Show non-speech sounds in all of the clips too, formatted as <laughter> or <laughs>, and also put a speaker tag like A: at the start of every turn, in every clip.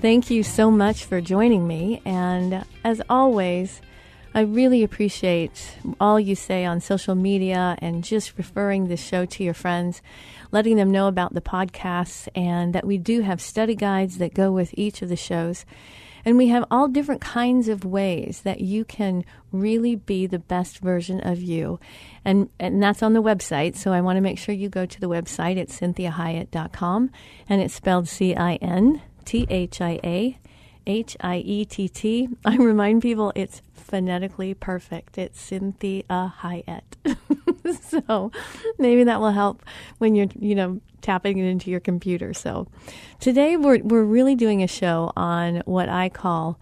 A: Thank you so much for joining me. And as always, I really appreciate all you say on social media and just referring this show to your friends, letting them know about the podcasts, and that we do have study guides that go with each of the shows. And we have all different kinds of ways that you can really be the best version of you. And, and that's on the website. So I want to make sure you go to the website at cinthiahiett.com. And it's spelled C I N T H I A H I E T T. I remind people it's phonetically perfect. It's Cinthia Hiett. <laughs> so maybe that will help when you're, you know, tapping it into your computer. So today we're we're really doing a show on what I call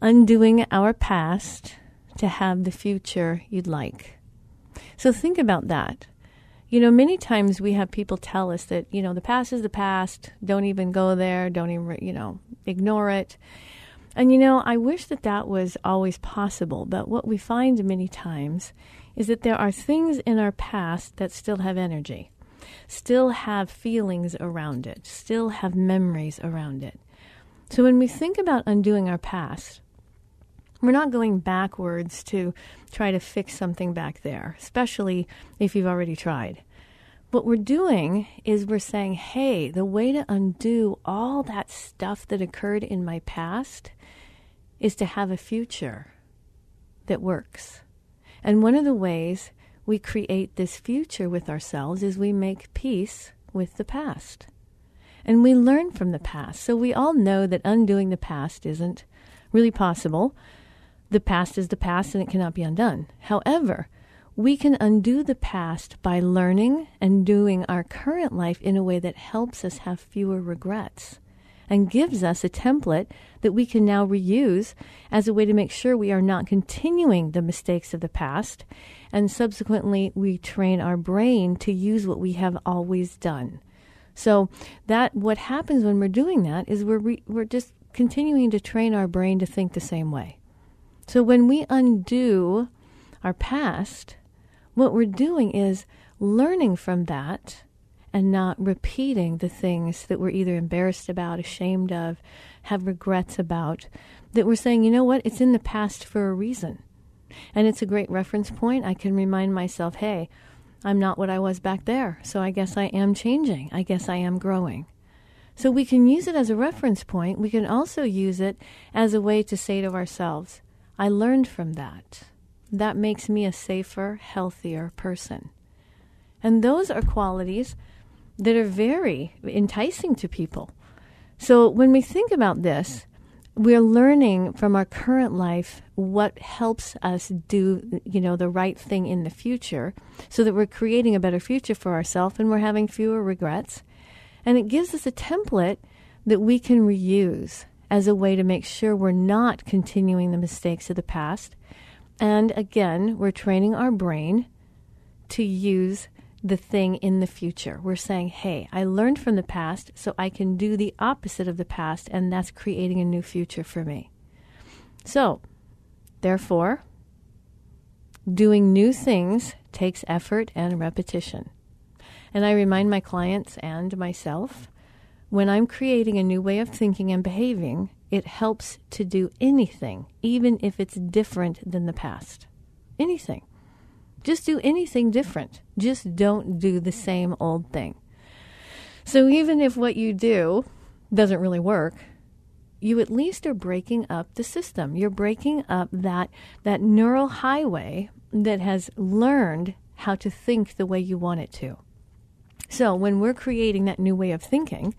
A: undoing our past to have the future you'd like. So think about that. You know, many times we have people tell us that, you know, the past is the past, don't even go there, don't even, you know, ignore it. And, you know, I wish that that was always possible, but what we find many times is that there are things in our past that still have energy, still have feelings around it, still have memories around it. So when we think about undoing our past, we're not going backwards to try to fix something back there, especially if you've already tried. What we're doing is we're saying, hey, the way to undo all that stuff that occurred in my past is to have a future that works. And one of the ways we create this future with ourselves is we make peace with the past. And we learn from the past. So we all know that undoing the past isn't really possible the past is the past and it cannot be undone. However, we can undo the past by learning and doing our current life in a way that helps us have fewer regrets and gives us a template that we can now reuse as a way to make sure we are not continuing the mistakes of the past. And subsequently, we train our brain to use what we have always done. So that what happens when we're doing that is we're re- we're just continuing to train our brain to think the same way. So when we undo our past, what we're doing is learning from that and not repeating the things that we're either embarrassed about, ashamed of, have regrets about. That we're saying, you know what, it's in the past for a reason. And it's a great reference point. I can remind myself, hey, I'm not what I was back there. So I guess I am changing. I guess I am growing. So we can use it as a reference point. We can also use it as a way to say to ourselves, I learned from that. That makes me a safer, healthier person. And those are qualities that are very enticing to people. So when we think about this, we're learning from our current life what helps us do you know the right thing in the future so that we're creating a better future for ourselves and we're having fewer regrets and it gives us a template that we can reuse as a way to make sure we're not continuing the mistakes of the past and again we're training our brain to use the thing in the future. We're saying, hey, I learned from the past, so I can do the opposite of the past, and that's creating a new future for me. So, therefore, doing new things takes effort and repetition. And I remind my clients and myself when I'm creating a new way of thinking and behaving, it helps to do anything, even if it's different than the past. Anything. Just do anything different. Just don't do the same old thing. So even if what you do doesn't really work, you at least are breaking up the system. You're breaking up that that neural highway that has learned how to think the way you want it to. So when we're creating that new way of thinking,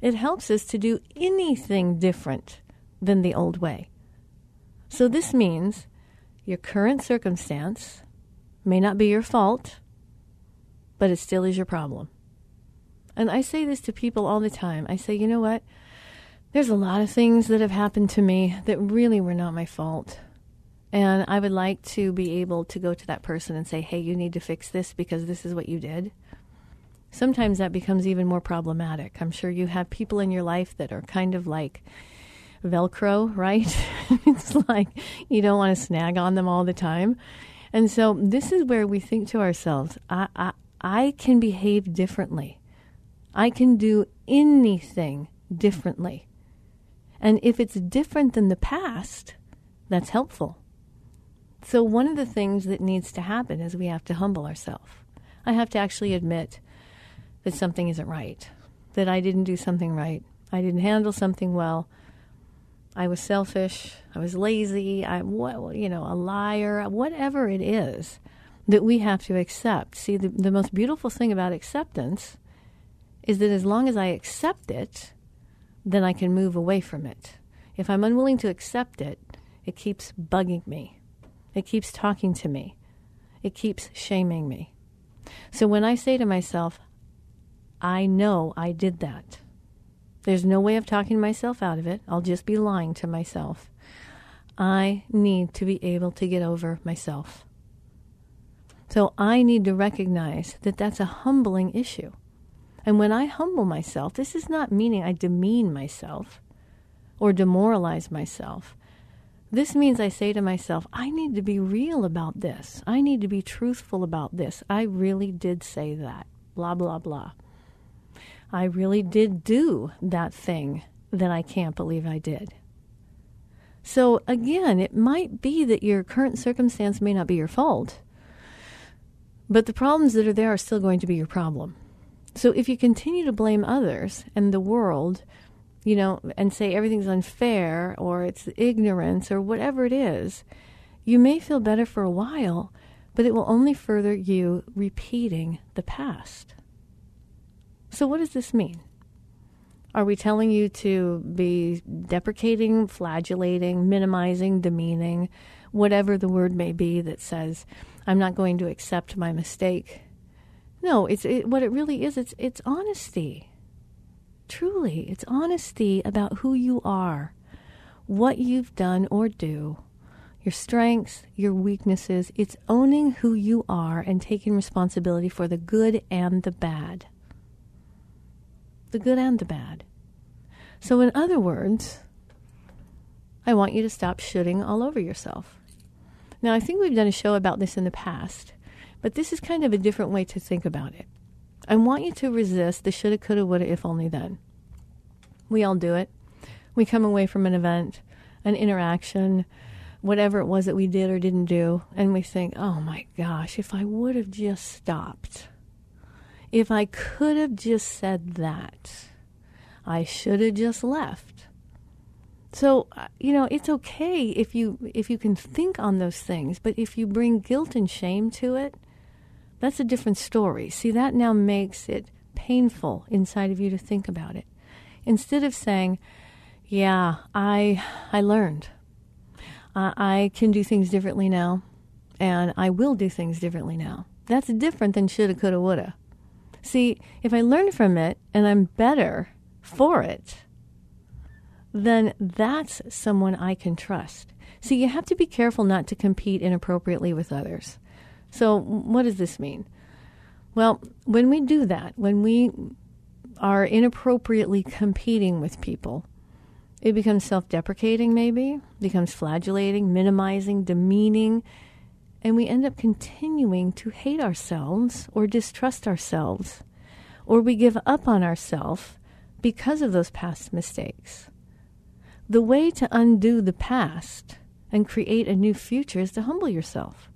A: it helps us to do anything different than the old way. So this means your current circumstance may not be your fault, but it still is your problem. And I say this to people all the time. I say, you know what? There's a lot of things that have happened to me that really were not my fault. And I would like to be able to go to that person and say, hey, you need to fix this because this is what you did. Sometimes that becomes even more problematic. I'm sure you have people in your life that are kind of like Velcro, <laughs> right? it's like you don't want to snag on them all the time. And so this is where we think to ourselves, I, I, I can behave differently. I can do anything differently. And if it's different than the past, that's helpful. So, one of the things that needs to happen is we have to humble ourselves. I have to actually admit that something isn't right, that I didn't do something right, I didn't handle something well, I was selfish, I was lazy, I what you know, a liar, whatever it is that we have to accept. See, the, the most beautiful thing about acceptance is that as long as I accept it, then I can move away from it. If I'm unwilling to accept it, it keeps bugging me. It keeps talking to me. It keeps shaming me. So when I say to myself, I know I did that. There's no way of talking myself out of it. I'll just be lying to myself. I need to be able to get over myself. So I need to recognize that that's a humbling issue. And when I humble myself, this is not meaning I demean myself or demoralize myself. This means I say to myself, I need to be real about this. I need to be truthful about this. I really did say that. Blah, blah, blah. I really did do that thing that I can't believe I did. So, again, it might be that your current circumstance may not be your fault, but the problems that are there are still going to be your problem. So, if you continue to blame others and the world, you know, and say everything's unfair or it's ignorance or whatever it is, you may feel better for a while, but it will only further you repeating the past. So, what does this mean? Are we telling you to be deprecating, flagellating, minimizing, demeaning, whatever the word may be that says, I'm not going to accept my mistake? No, it's it, what it really is. It's it's honesty. Truly, it's honesty about who you are, what you've done or do, your strengths, your weaknesses. It's owning who you are and taking responsibility for the good and the bad the good and the bad. So, in other words, I want you to stop shooting all over yourself. Now, I think we've done a show about this in the past, but this is kind of a different way to think about it. I want you to resist the shoulda, coulda, woulda, if only then. We all do it. We come away from an event, an interaction, whatever it was that we did or didn't do, and we think, oh my gosh, if I would have just stopped if I could have just said that, I should have just left. So, uh, you know, it's okay if you if you can think on those things, but if you bring guilt and shame to it, that's a different story. See, that now makes it painful inside of you to think about it. Instead of saying, "Yeah, I I learned. Uh, I can do things differently now, and I will do things differently now." That's different than shoulda, coulda, woulda. See, if I learn from it and I'm better for it, then that's someone I can trust. See, you have to be careful not to compete inappropriately with others. So, what does this mean? Well, when we do that, when we are inappropriately competing with people, it becomes self deprecating, maybe, becomes flagellating, minimizing, demeaning, and we end up continuing to hate ourselves or distrust ourselves, or we give up on ourselves because of those past mistakes. The way to undo the past and create a new future is to humble yourself.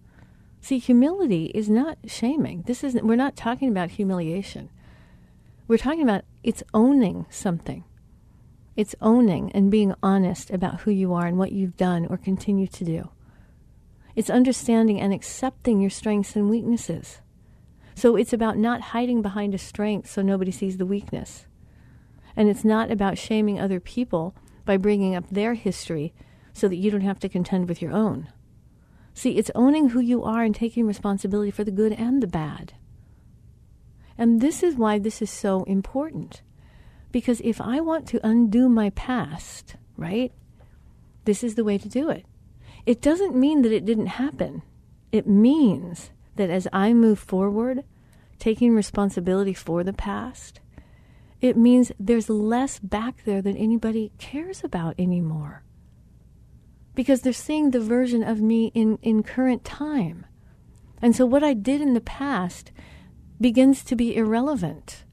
A: See, humility is not shaming. This isn't we're not talking about humiliation. We're talking about it's owning something. It's owning and being honest about who you are and what you've done or continue to do. It's understanding and accepting your strengths and weaknesses. So it's about not hiding behind a strength so nobody sees the weakness. And it's not about shaming other people by bringing up their history so that you don't have to contend with your own. See, it's owning who you are and taking responsibility for the good and the bad. And this is why this is so important. Because if I want to undo my past, right, this is the way to do it. It doesn't mean that it didn't happen. It means that as I move forward, taking responsibility for the past, it means there's less back there that anybody cares about anymore. Because they're seeing the version of me in, in current time. And so what I did in the past begins to be irrelevant.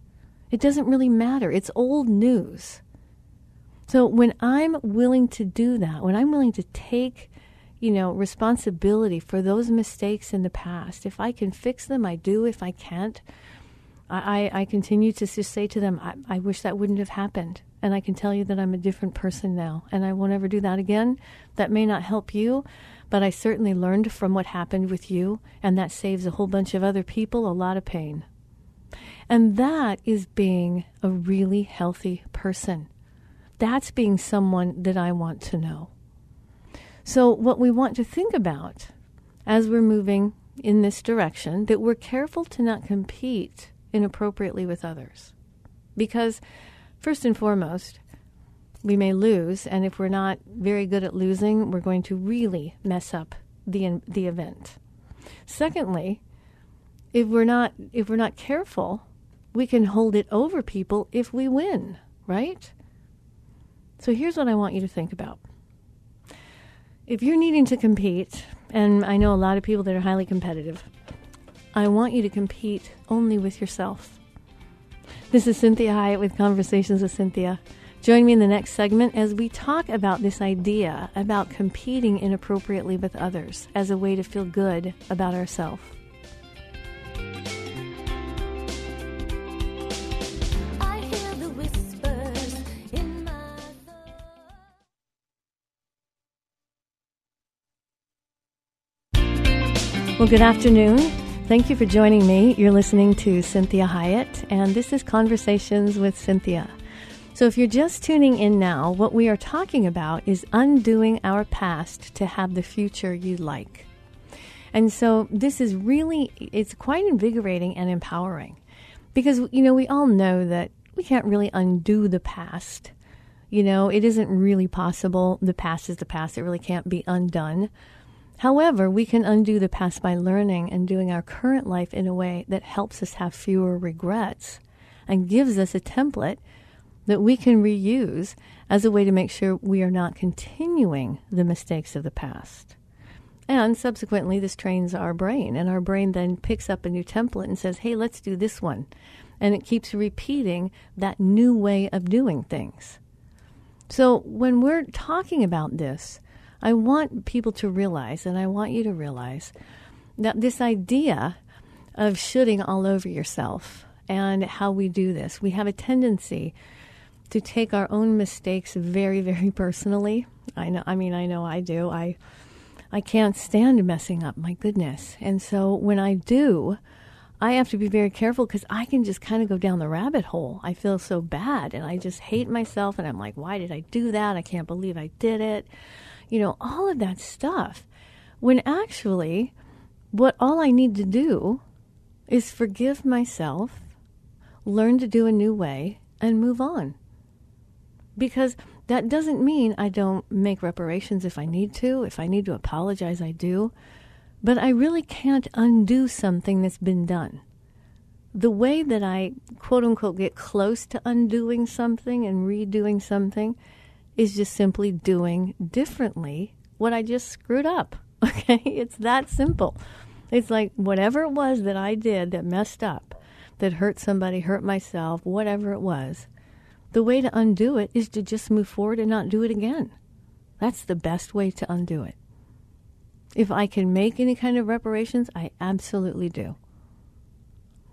A: It doesn't really matter. It's old news. So when I'm willing to do that, when I'm willing to take you know, responsibility for those mistakes in the past. If I can fix them, I do. If I can't, I, I, continue to just say to them, I, I wish that wouldn't have happened. And I can tell you that I'm a different person now, and I won't ever do that again. That may not help you, but I certainly learned from what happened with you, and that saves a whole bunch of other people a lot of pain. And that is being a really healthy person. That's being someone that I want to know. So, what we want to think about as we're moving in this direction, that we're careful to not compete inappropriately with others. Because, first and foremost, we may lose, and if we're not very good at losing, we're going to really mess up the, the event. Secondly, if we're not if we're not careful, we can hold it over people if we win, right? So here's what I want you to think about if you're needing to compete, and I know a lot of people that are highly competitive, I want you to compete only with yourself. This is Cinthia Hiett with Conversations with Cinthia. Join me in the next segment as we talk about this idea about competing inappropriately with others as a way to feel good about ourselves. Well, good afternoon. Thank you for joining me. You're listening to Cinthia Hiett, and this is Conversations with Cinthia. So, if you're just tuning in now, what we are talking about is undoing our past to have the future you like. And so, this is really, it's quite invigorating and empowering because, you know, we all know that we can't really undo the past. You know, it isn't really possible. The past is the past, it really can't be undone. However, we can undo the past by learning and doing our current life in a way that helps us have fewer regrets and gives us a template that we can reuse as a way to make sure we are not continuing the mistakes of the past. And subsequently, this trains our brain, and our brain then picks up a new template and says, hey, let's do this one. And it keeps repeating that new way of doing things. So when we're talking about this, I want people to realize, and I want you to realize, that this idea of shooting all over yourself and how we do this, we have a tendency to take our own mistakes very, very personally. I know. I mean, I know I do. I I can't stand messing up. My goodness. And so when I do, I have to be very careful because I can just kind of go down the rabbit hole. I feel so bad and I just hate myself. And I'm like, why did I do that? I can't believe I did it. You know, all of that stuff. When actually, what all I need to do is forgive myself, learn to do a new way, and move on. Because that doesn't mean I don't make reparations if I need to. If I need to apologize, I do. But I really can't undo something that's been done. The way that I, quote unquote, get close to undoing something and redoing something is just simply doing differently what I just screwed up. <laughs> Okay? It's that simple. It's like whatever it was that I did that messed up, that hurt somebody, hurt myself, whatever it was, the way to undo it is to just move forward and not do it again. That's the best way to undo it. If I can make any kind of reparations, I absolutely do.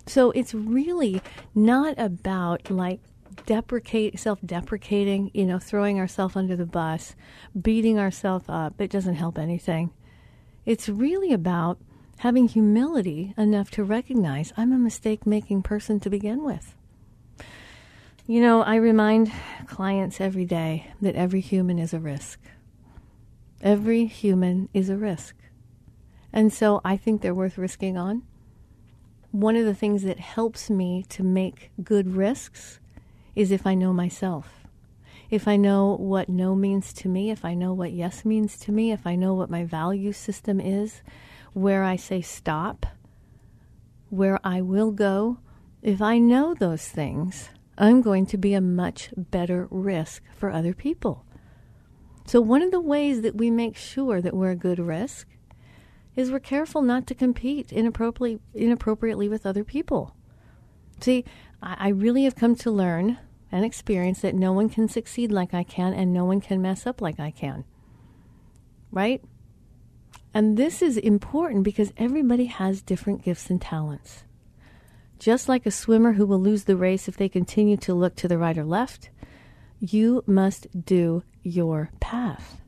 A: So it's really not about like deprecate self-deprecating, you know, throwing ourselves under the bus, beating ourselves up. It doesn't help anything. It's really about having humility enough to recognize I'm a mistake-making person to begin with. You know, I remind clients every day that every human is a risk. Every human is a risk. And so I think they're worth risking on. One of the things that helps me to make good risks is if I know myself. If I know what no means to me, if I know what yes means to me, if I know what my value system is, where I say stop, where I will go, if I know those things, I'm going to be a much better risk for other people. So, one of the ways that we make sure that we're a good risk is we're careful not to compete inappropriately, inappropriately with other people. See, I, I really have come to learn and experience that no one can succeed like I can and no one can mess up like I can. Right? And this is important because everybody has different gifts and talents. Just like a swimmer who will lose the race if they continue to look to the right or left, you must do your path.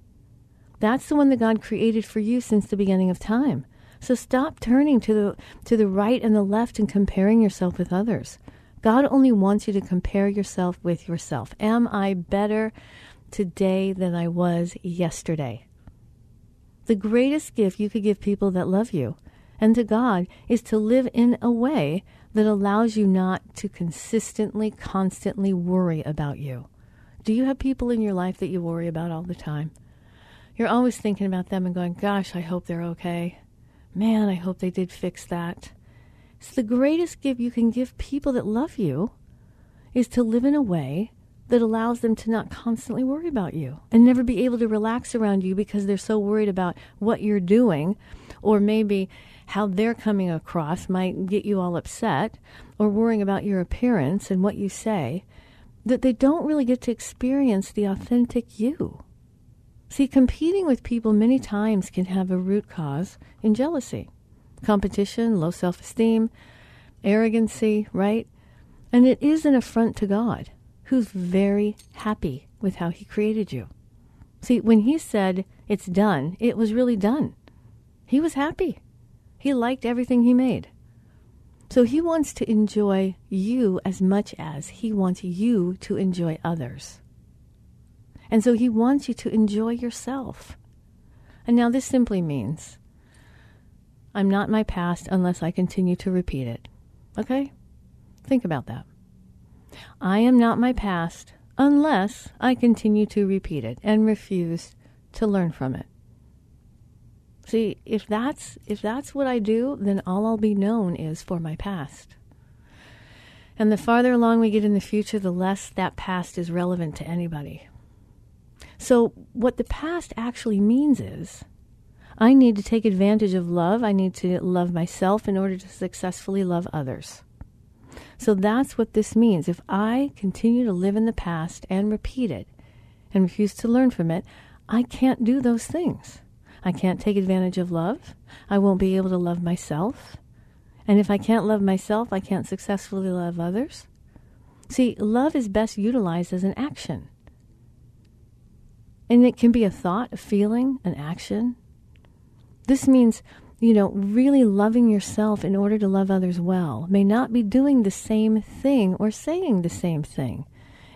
A: That's the one that God created for you since the beginning of time. So stop turning to the to the right and the left and comparing yourself with others. God only wants you to compare yourself with yourself. Am I better today than I was yesterday? The greatest gift you could give people that love you and to God is to live in a way that allows you not to consistently, constantly worry about you. Do you have people in your life that you worry about all the time? You're always thinking about them and going, gosh, I hope they're okay. Man, I hope they did fix that. It's the greatest gift you can give people that love you is to live in a way that allows them to not constantly worry about you and never be able to relax around you because they're so worried about what you're doing or maybe how they're coming across might get you all upset or worrying about your appearance and what you say, that they don't really get to experience the authentic you. See, competing with people many times can have a root cause in jealousy, competition, low self esteem, arrogancy, right? And it is an affront to God, who's very happy with how He created you. See, when He said it's done, it was really done. He was happy. He liked everything he made. So he wants to enjoy you as much as he wants you to enjoy others. And so he wants you to enjoy yourself. And now this simply means I'm not my past unless I continue to repeat it. Okay? Think about that. I am not my past unless I continue to repeat it and refuse to learn from it. See, if that's if that's what I do, then all I'll be known is for my past. And the farther along we get in the future, the less that past is relevant to anybody. So, what the past actually means is I need to take advantage of love. I need to love myself in order to successfully love others. So, that's what this means. If I continue to live in the past and repeat it and refuse to learn from it, I can't do those things. I can't take advantage of love. I won't be able to love myself. And if I can't love myself, I can't successfully love others. See, love is best utilized as an action. And it can be a thought, a feeling, an action. This means you know, really loving yourself in order to love others well may not be doing the same thing or saying the same thing.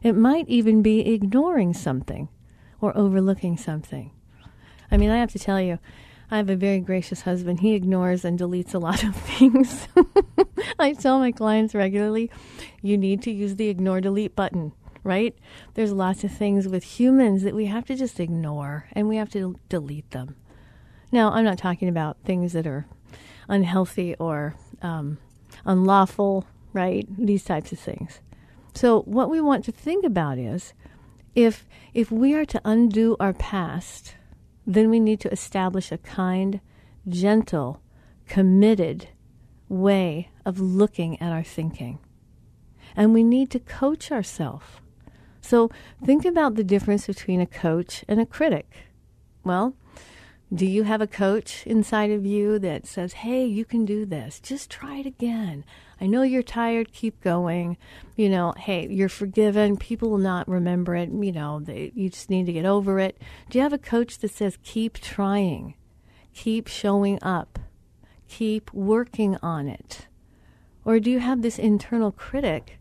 A: It might even be ignoring something or overlooking something. I mean, I have to tell you, I have a very gracious husband. He ignores and deletes a lot of <laughs> things. I tell my clients regularly, you need to use the ignore delete button, right? There's lots of things with humans that we have to just ignore and we have to delete them. Now, I'm not talking about things that are unhealthy or um, unlawful, right? These types of things. So, what we want to think about is if if we are to undo our past, then we need to establish a kind, gentle, committed way of looking at our thinking. And we need to coach ourselves. So think about the difference between a coach and a critic. Well, do you have a coach inside of you that says, hey, you can do this? Just try it again. I know you're tired, keep going. You know, hey, you're forgiven. People will not remember it. You know, they, you just need to get over it. Do you have a coach that says, keep trying, keep showing up, keep working on it? Or do you have this internal critic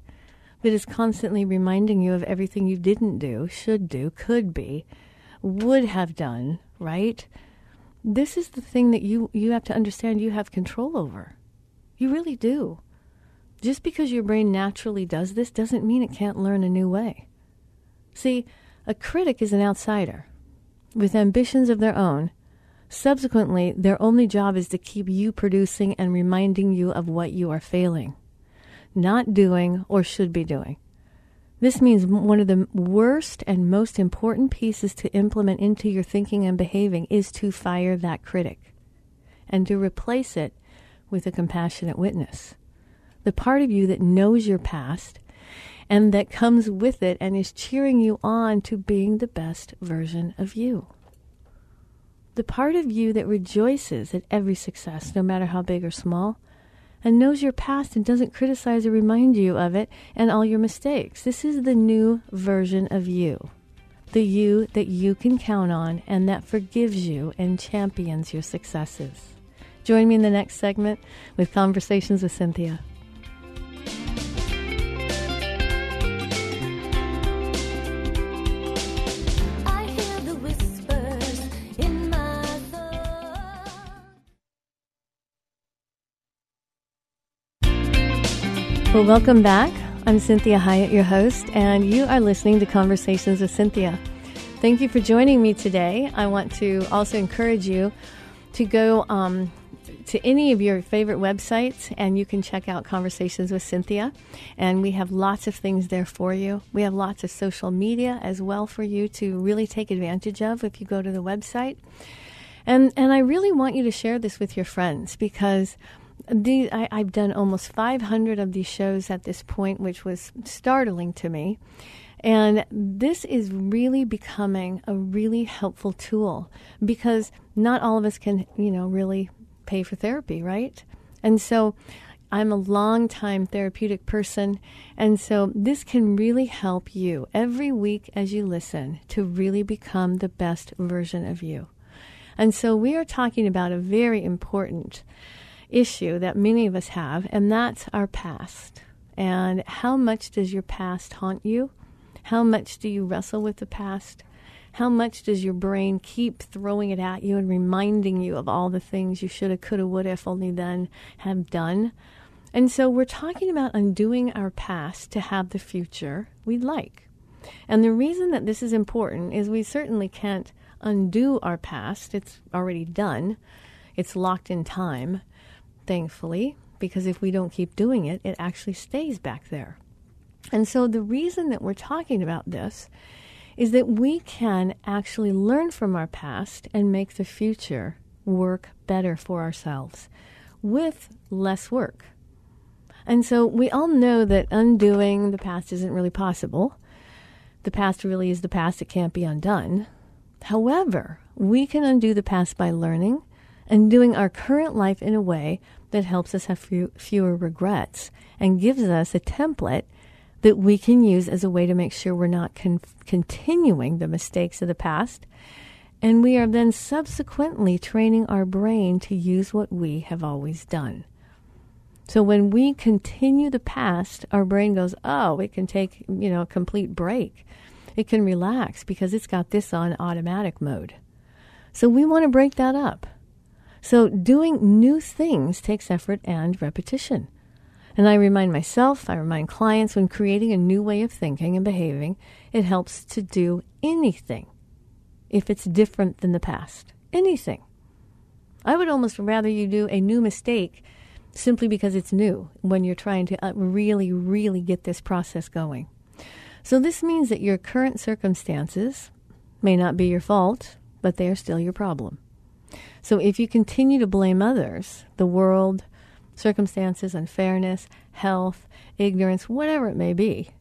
A: that is constantly reminding you of everything you didn't do, should do, could be, would have done, right? This is the thing that you, you have to understand you have control over. You really do. Just because your brain naturally does this doesn't mean it can't learn a new way. See, a critic is an outsider with ambitions of their own. Subsequently, their only job is to keep you producing and reminding you of what you are failing, not doing, or should be doing. This means one of the worst and most important pieces to implement into your thinking and behaving is to fire that critic and to replace it with a compassionate witness. The part of you that knows your past and that comes with it and is cheering you on to being the best version of you. The part of you that rejoices at every success, no matter how big or small, and knows your past and doesn't criticize or remind you of it and all your mistakes. This is the new version of you. The you that you can count on and that forgives you and champions your successes. Join me in the next segment with Conversations with Cinthia. Well, welcome back. I'm Cinthia Hiett, your host, and you are listening to Conversations with Cinthia. Thank you for joining me today. I want to also encourage you to go um, to any of your favorite websites and you can check out Conversations with Cinthia. And we have lots of things there for you. We have lots of social media as well for you to really take advantage of if you go to the website. And, and I really want you to share this with your friends because I, I've done almost 500 of these shows at this point, which was startling to me. And this is really becoming a really helpful tool because not all of us can, you know, really pay for therapy, right? And so I'm a long time therapeutic person. And so this can really help you every week as you listen to really become the best version of you. And so we are talking about a very important issue that many of us have, and that's our past. And how much does your past haunt you? How much do you wrestle with the past? How much does your brain keep throwing it at you and reminding you of all the things you shoulda, coulda, woulda, if only then have done? And so we're talking about undoing our past to have the future we'd like. And the reason that this is important is we certainly can't undo our past, it's already done, it's locked in time thankfully, because if we don't keep doing it, it actually stays back there. And so the reason that we're talking about this is that we can actually learn from our past and make the future work better for ourselves with less work. And so we all know that undoing the past isn't really possible. The past really is the past, it can't be undone. However, we can undo the past by learning and doing our current life in a way that helps us have few, fewer regrets and gives us a template that we can use as a way to make sure we're not con- continuing the mistakes of the past And we are then subsequently training our brain to use what we have always done. So when we continue the past, our brain goes, oh, it can take, you know, a complete break. It can relax because it's got this on automatic mode. So we want to break that up. So doing new things takes effort and repetition. And I remind myself, I remind clients when creating a new way of thinking and behaving, it helps to do anything if it's different than the past. Anything. I would almost rather you do a new mistake simply because it's new when you're trying to uh, really, really get this process going. So, this means that your current circumstances may not be your fault, but they are still your problem. So, if you continue to blame others, the world, circumstances, unfairness, health, ignorance, whatever it may be,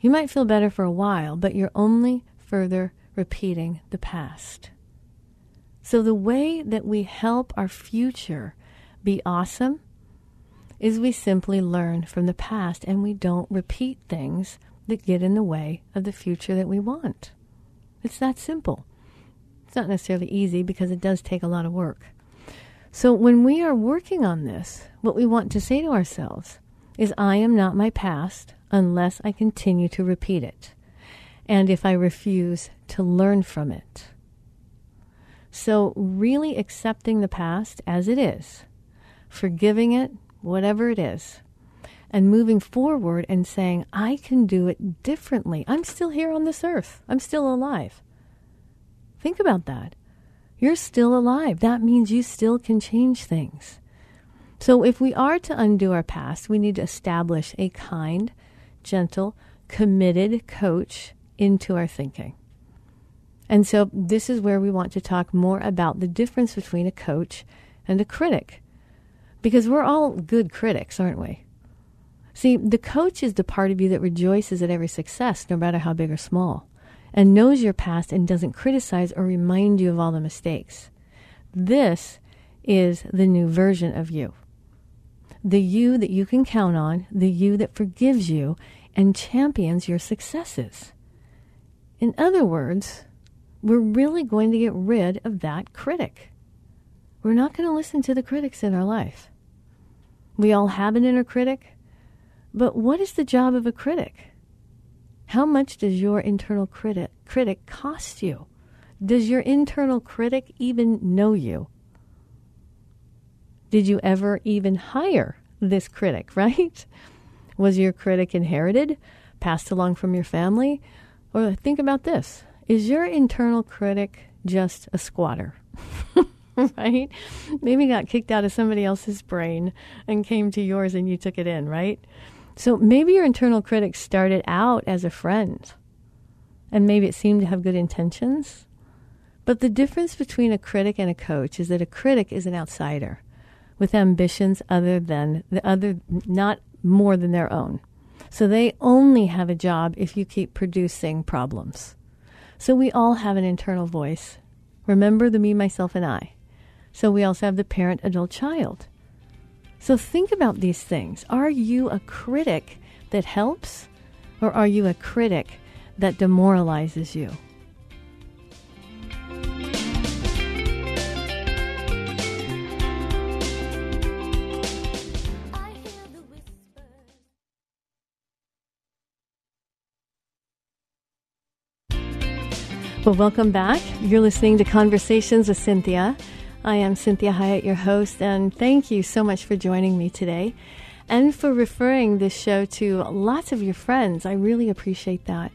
A: you might feel better for a while, but you're only further repeating the past. So, the way that we help our future be awesome is we simply learn from the past and we don't repeat things that get in the way of the future that we want. It's that simple. It's not necessarily easy because it does take a lot of work. So, when we are working on this, what we want to say to ourselves is, I am not my past unless I continue to repeat it, and if I refuse to learn from it. So, really accepting the past as it is, forgiving it, whatever it is, and moving forward and saying, I can do it differently. I'm still here on this earth, I'm still alive. Think about that. You're still alive. That means you still can change things. So, if we are to undo our past, we need to establish a kind, gentle, committed coach into our thinking. And so, this is where we want to talk more about the difference between a coach and a critic. Because we're all good critics, aren't we? See, the coach is the part of you that rejoices at every success, no matter how big or small, and knows your past and doesn't criticize or remind you of all the mistakes. This is the new version of you. The you that you can count on, the you that forgives you and champions your successes. In other words, we're really going to get rid of that critic. We're not going to listen to the critics in our life. We all have an inner critic, but what is the job of a critic? How much does your internal critic, critic cost you? Does your internal critic even know you? Did you ever even hire this critic, <laughs> right? Was your critic inherited, passed along from your family? Or think about this is your internal critic just a squatter? <laughs> right? Maybe got kicked out of somebody else's brain and came to yours and you took it in, right? So maybe your internal critic started out as a friend and maybe it seemed to have good intentions. But the difference between a critic and a coach is that a critic is an outsider with ambitions other than the other not more than their own. So they only have a job if you keep producing problems. So we all have an internal voice. Remember the me, myself, and I. So we also have the parent, adult, child. So think about these things. Are you a critic that helps, or are you a critic that demoralizes you? Well, welcome back. You're listening to Conversations with Cinthia. I am Cinthia Hiett, your host, and thank you so much for joining me today and for referring this show to lots of your friends. I really appreciate that.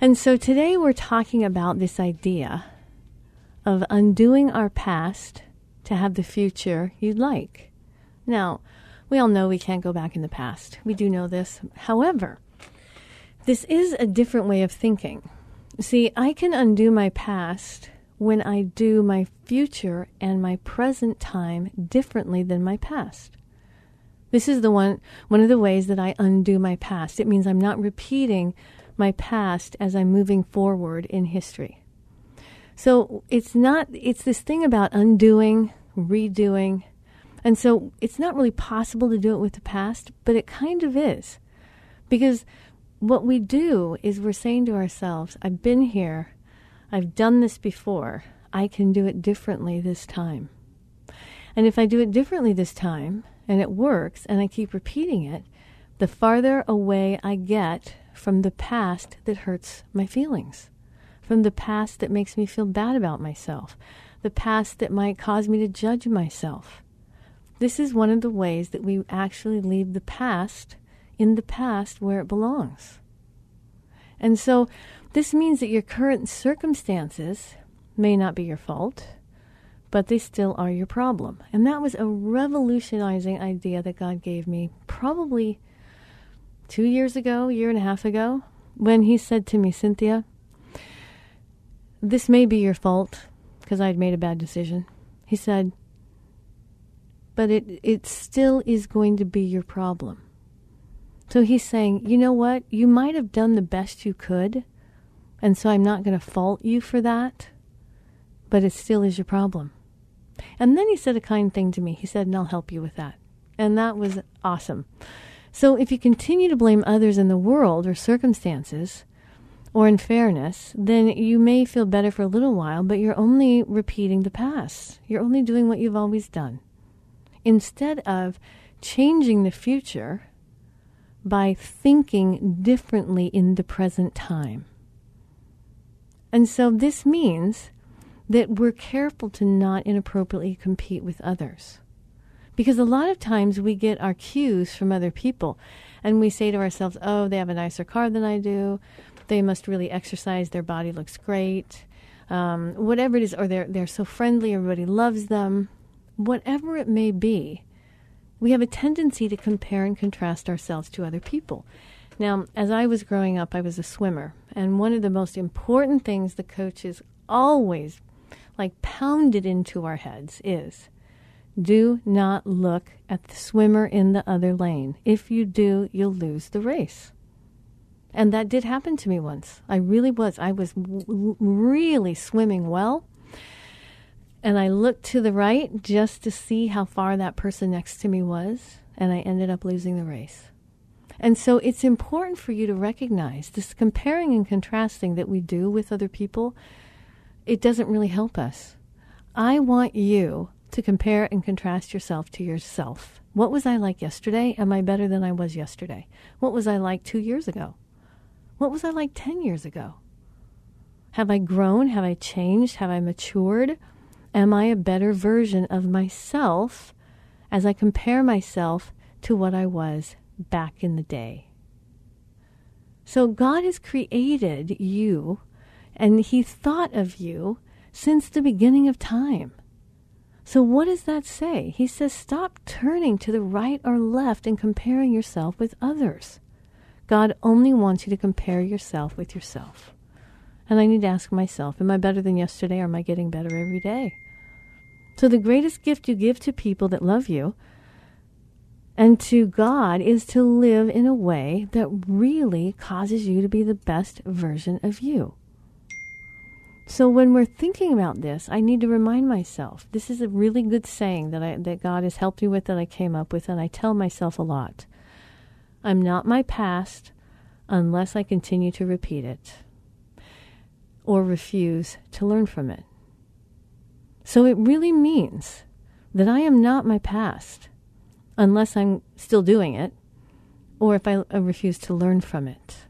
A: And so today we're talking about this idea of undoing our past to have the future you'd like. Now, we all know we can't go back in the past. We do know this. However, this is a different way of thinking. See, I can undo my past when I do my future and my present time differently than my past. This is the one one of the ways that I undo my past. It means I'm not repeating my past as I'm moving forward in history. So it's not it's this thing about undoing, redoing. And so it's not really possible to do it with the past, but it kind of is. Because what we do is we're saying to ourselves, I've been here I've done this before. I can do it differently this time. And if I do it differently this time and it works and I keep repeating it, the farther away I get from the past that hurts my feelings, from the past that makes me feel bad about myself, the past that might cause me to judge myself. This is one of the ways that we actually leave the past in the past where it belongs. And so this means that your current circumstances may not be your fault, but they still are your problem. And that was a revolutionizing idea that God gave me probably two years ago, year and a half ago, when He said to me, Cinthia, this may be your fault because I'd made a bad decision. He said, but it, it still is going to be your problem. So he's saying, you know what? You might have done the best you could, and so I'm not going to fault you for that, but it still is your problem. And then he said a kind thing to me. He said, and I'll help you with that. And that was awesome. So if you continue to blame others in the world or circumstances or unfairness, then you may feel better for a little while, but you're only repeating the past. You're only doing what you've always done. Instead of changing the future by thinking differently in the present time. And so this means that we're careful to not inappropriately compete with others. Because a lot of times we get our cues from other people and we say to ourselves, oh, they have a nicer car than I do. They must really exercise. Their body looks great. Um, whatever it is, or they're, they're so friendly, everybody loves them. Whatever it may be, we have a tendency to compare and contrast ourselves to other people. Now, as I was growing up, I was a swimmer, and one of the most important things the coaches always like pounded into our heads is do not look at the swimmer in the other lane. If you do, you'll lose the race. And that did happen to me once. I really was. I was w- really swimming well, and I looked to the right just to see how far that person next to me was, and I ended up losing the race. And so it's important for you to recognize this comparing and contrasting that we do with other people, it doesn't really help us. I want you to compare and contrast yourself to yourself. What was I like yesterday? Am I better than I was yesterday? What was I like two years ago? What was I like 10 years ago? Have I grown? Have I changed? Have I matured? Am I a better version of myself as I compare myself to what I was back in the day? So God has created you and He thought of you since the beginning of time. So, what does that say? He says, stop turning to the right or left and comparing yourself with others. God only wants you to compare yourself with yourself. And I need to ask myself, am I better than yesterday or am I getting better every day? So the greatest gift you give to people that love you and to God is to live in a way that really causes you to be the best version of you. So when we're thinking about this, I need to remind myself. This is a really good saying that I that God has helped me with that I came up with and I tell myself a lot. I'm not my past unless I continue to repeat it or refuse to learn from it. So it really means that I am not my past unless I'm still doing it or if I, I, refuse to learn from it.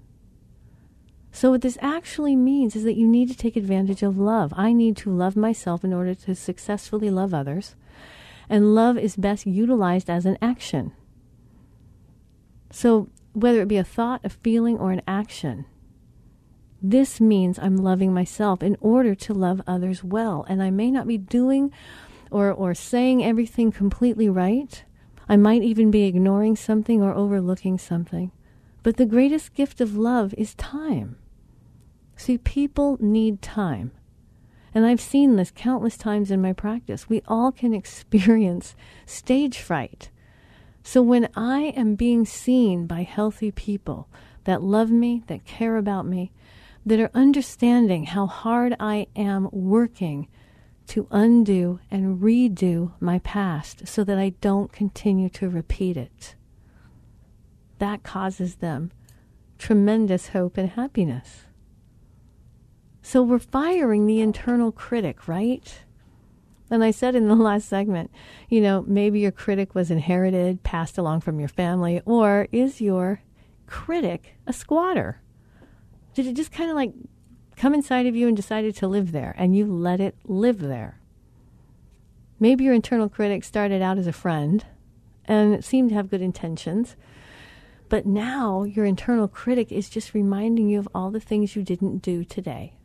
A: So, what this actually means is that you need to take advantage of love. I need to love myself in order to successfully love others. And love is best utilized as an action. So, whether it be a thought, a feeling, or an action, this means I'm loving myself in order to love others well. And I may not be doing or, or saying everything completely right. I might even be ignoring something or overlooking something. But the greatest gift of love is time. See, people need time. And I've seen this countless times in my practice. We all can <laughs> experience stage fright so when I am being seen by healthy people that love me, that care about me, that are understanding how hard I am working to undo and redo my past so that I don't continue to repeat it, that causes them tremendous hope and happiness. So we're firing the internal critic, right? And I said in the <laughs> last segment, you know, maybe your critic was inherited, passed along from your family, or is your critic a squatter? Did it just kind of like come inside of you and decided to live there and you let it live there? Maybe your internal critic started out as a friend and seemed to have good intentions. But now your internal critic is just reminding you of all the things you didn't do today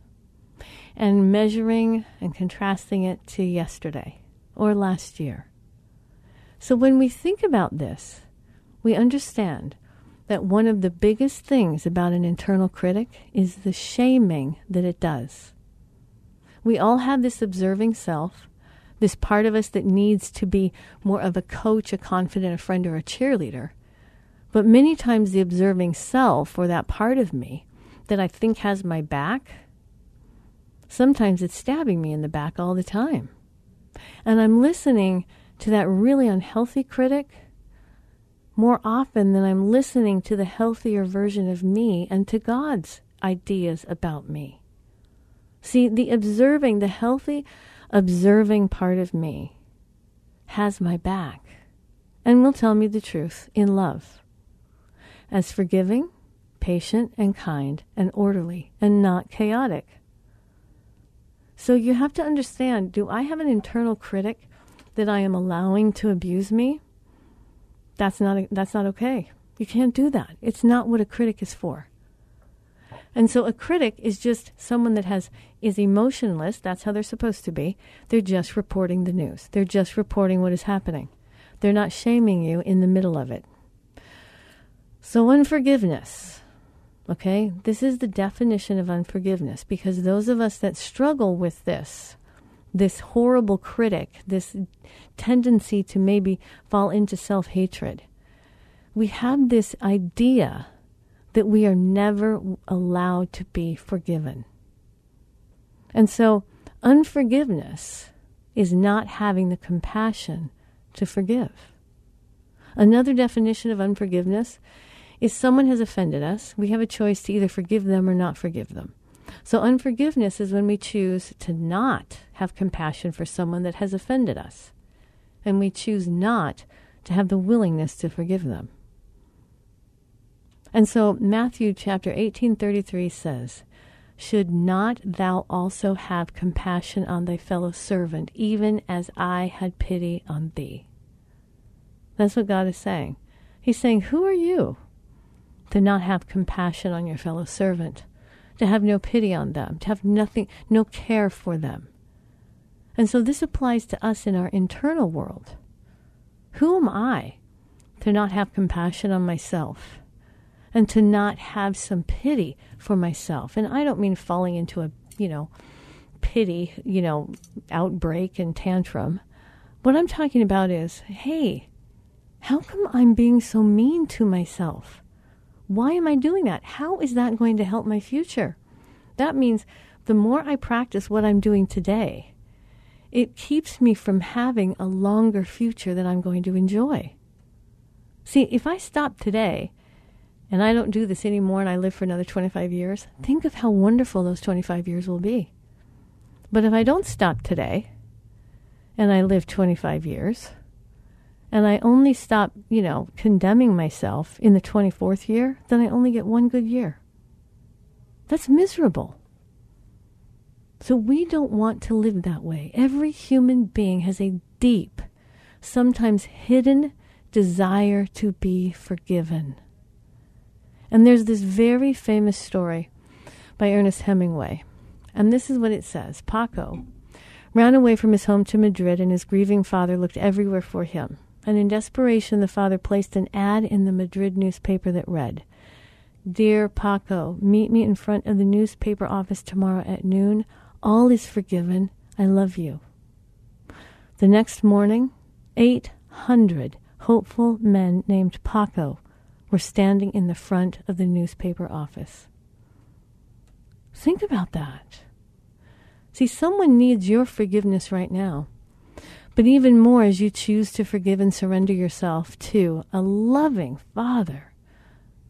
A: and measuring and contrasting it to yesterday or last year. So when we think about this, we understand that one of the biggest things about an internal critic is the shaming that it does. We all have this observing self, this part of us that needs to be more of a coach, a confident, a friend, or a cheerleader. But many times the observing self, or that part of me that I think has my back, sometimes it's stabbing me in the back all the time. And I'm listening to that really unhealthy critic more often than I'm listening to the healthier version of me and to God's ideas about me. See, the observing, the healthy, observing part of me has my back and will tell me the truth in love. As forgiving, patient, and kind, and orderly, and not chaotic. So you have to understand do I have an internal critic that I am allowing to abuse me? That's not, that's not okay. You can't do that. It's not what a critic is for. And so a critic is just someone that has is emotionless. That's how they're supposed to be. They're just reporting the news. They're just reporting what is happening. They're not shaming you in the middle of it. So unforgiveness. Okay? This is the definition of unforgiveness because those of us that struggle with this, this horrible critic, this tendency to maybe fall into self hatred, we have this idea that we are never allowed to be forgiven. And so, unforgiveness is not having the compassion to forgive. Another definition of unforgiveness is someone has offended us, we have a choice to either forgive them or not forgive them. So, unforgiveness is when we choose to not have compassion for someone that has offended us, and we choose not to have the willingness to forgive them. And so Matthew chapter 18:33 says, "Should not thou also have compassion on thy fellow servant, even as I had pity on thee?" That's what God is saying. He's saying, "Who are you to not have compassion on your fellow servant, to have no pity on them, to have nothing no care for them?" And so this applies to us in our internal world. Who am I to not have compassion on myself? and to not have some pity for myself. And I don't mean falling into a, you know, pity, you know, outbreak and tantrum. What I'm talking about is, hey, how come I'm being so mean to myself? Why am I doing that? How is that going to help my future? That means the more I practice what I'm doing today, it keeps me from having a longer future that I'm going to enjoy. See, if I stop today and I don't do this anymore and I live for another 25 years, think of how wonderful those 25 years will be. But if I don't stop today and I live 25 years and I only stop, you know, condemning myself in the 24th year, then I only get one good year. That's miserable. So we don't want to live that way. Every human being has a deep, sometimes hidden desire to be forgiven. And there's this very famous story by Ernest Hemingway. And this is what it says Paco ran away from his home to Madrid, and his grieving father looked everywhere for him. And in desperation, the father placed an ad in the Madrid newspaper that read Dear Paco, meet me in front of the newspaper office tomorrow at noon. All is forgiven. I love you. The next morning, 800 hopeful men named Paco were standing in the front of the newspaper office. Think about that. See, someone needs your forgiveness right now. But even more as you choose to forgive and surrender yourself to a loving Father,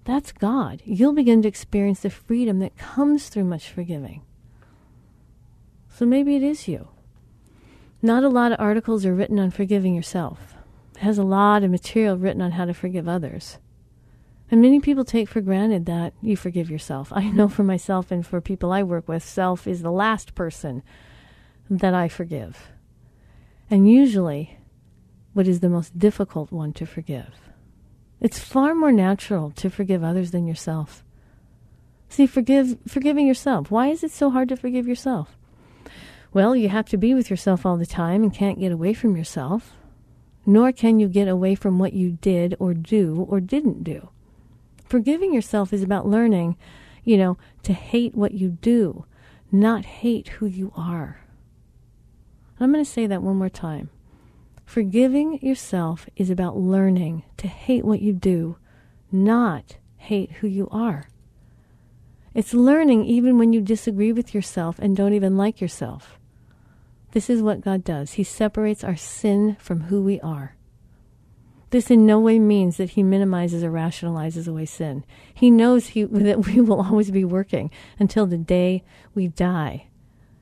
A: that's God. You'll begin to experience the freedom that comes through much forgiving. So maybe it is you. Not a lot of articles are written on forgiving yourself. It has a lot of material written on how to forgive others. And many people take for granted that you forgive yourself. I know for myself and for people I work with, self is the last person that I forgive. And usually, what is the most difficult one to forgive. It's far more natural to forgive others than yourself. See, forgive forgiving yourself. Why is it so hard to forgive yourself? Well, you have to be with yourself all the time and can't get away from yourself. Nor can you get away from what you did or do or didn't do. Forgiving yourself is about learning, you know, to hate what you do, not hate who you are. I'm going to say that one more time. Forgiving yourself is about learning to hate what you do, not hate who you are. It's learning even when you disagree with yourself and don't even like yourself. This is what God does. He separates our sin from who we are. This in no way means that he minimizes or rationalizes away sin. He knows he, <laughs> that we will always be working until the day we die.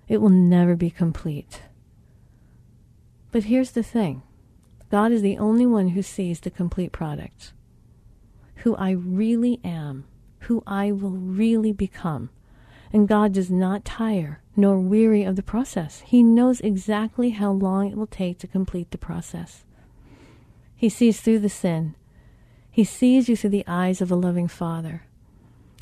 A: It will never be complete. But here's the thing God is the only one who sees the complete product. Who I really am, who I will really become. And God does not tire nor weary of the process. He knows exactly how long it will take to complete the process. He sees through the sin. He sees you through the eyes of a loving Father.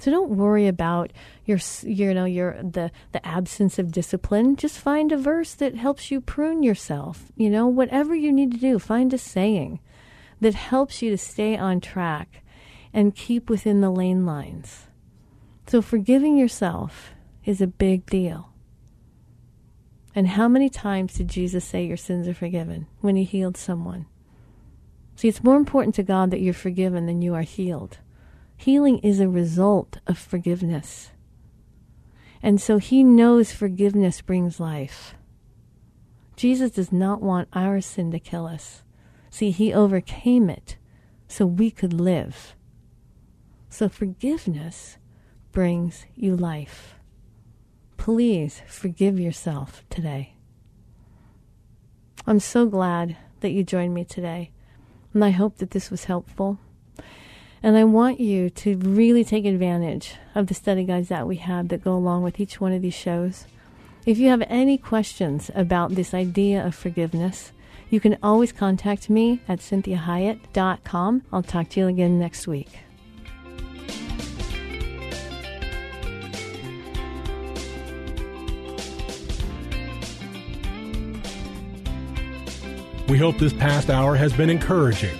A: So don't worry about your, you know, your the the absence of discipline. Just find a verse that helps you prune yourself. You know, whatever you need to do, find a saying that helps you to stay on track and keep within the lane lines. So forgiving yourself is a big deal. And how many times did Jesus say your sins are forgiven when he healed someone? See, it's more important to God that you're forgiven than you are healed. Healing is a result of forgiveness. And so he knows forgiveness brings life. Jesus does not want our sin to kill us. See, he overcame it so we could live. So forgiveness brings you life. Please forgive yourself today. I'm so glad that you joined me today. And I hope that this was helpful. And I want you to really take advantage of the study guides that we have that go along with each one of these shows. If you have any questions about this idea of forgiveness, you can always contact me at cinthiahiett.com. I'll talk to you again next week.
B: We hope this past hour has been encouraging,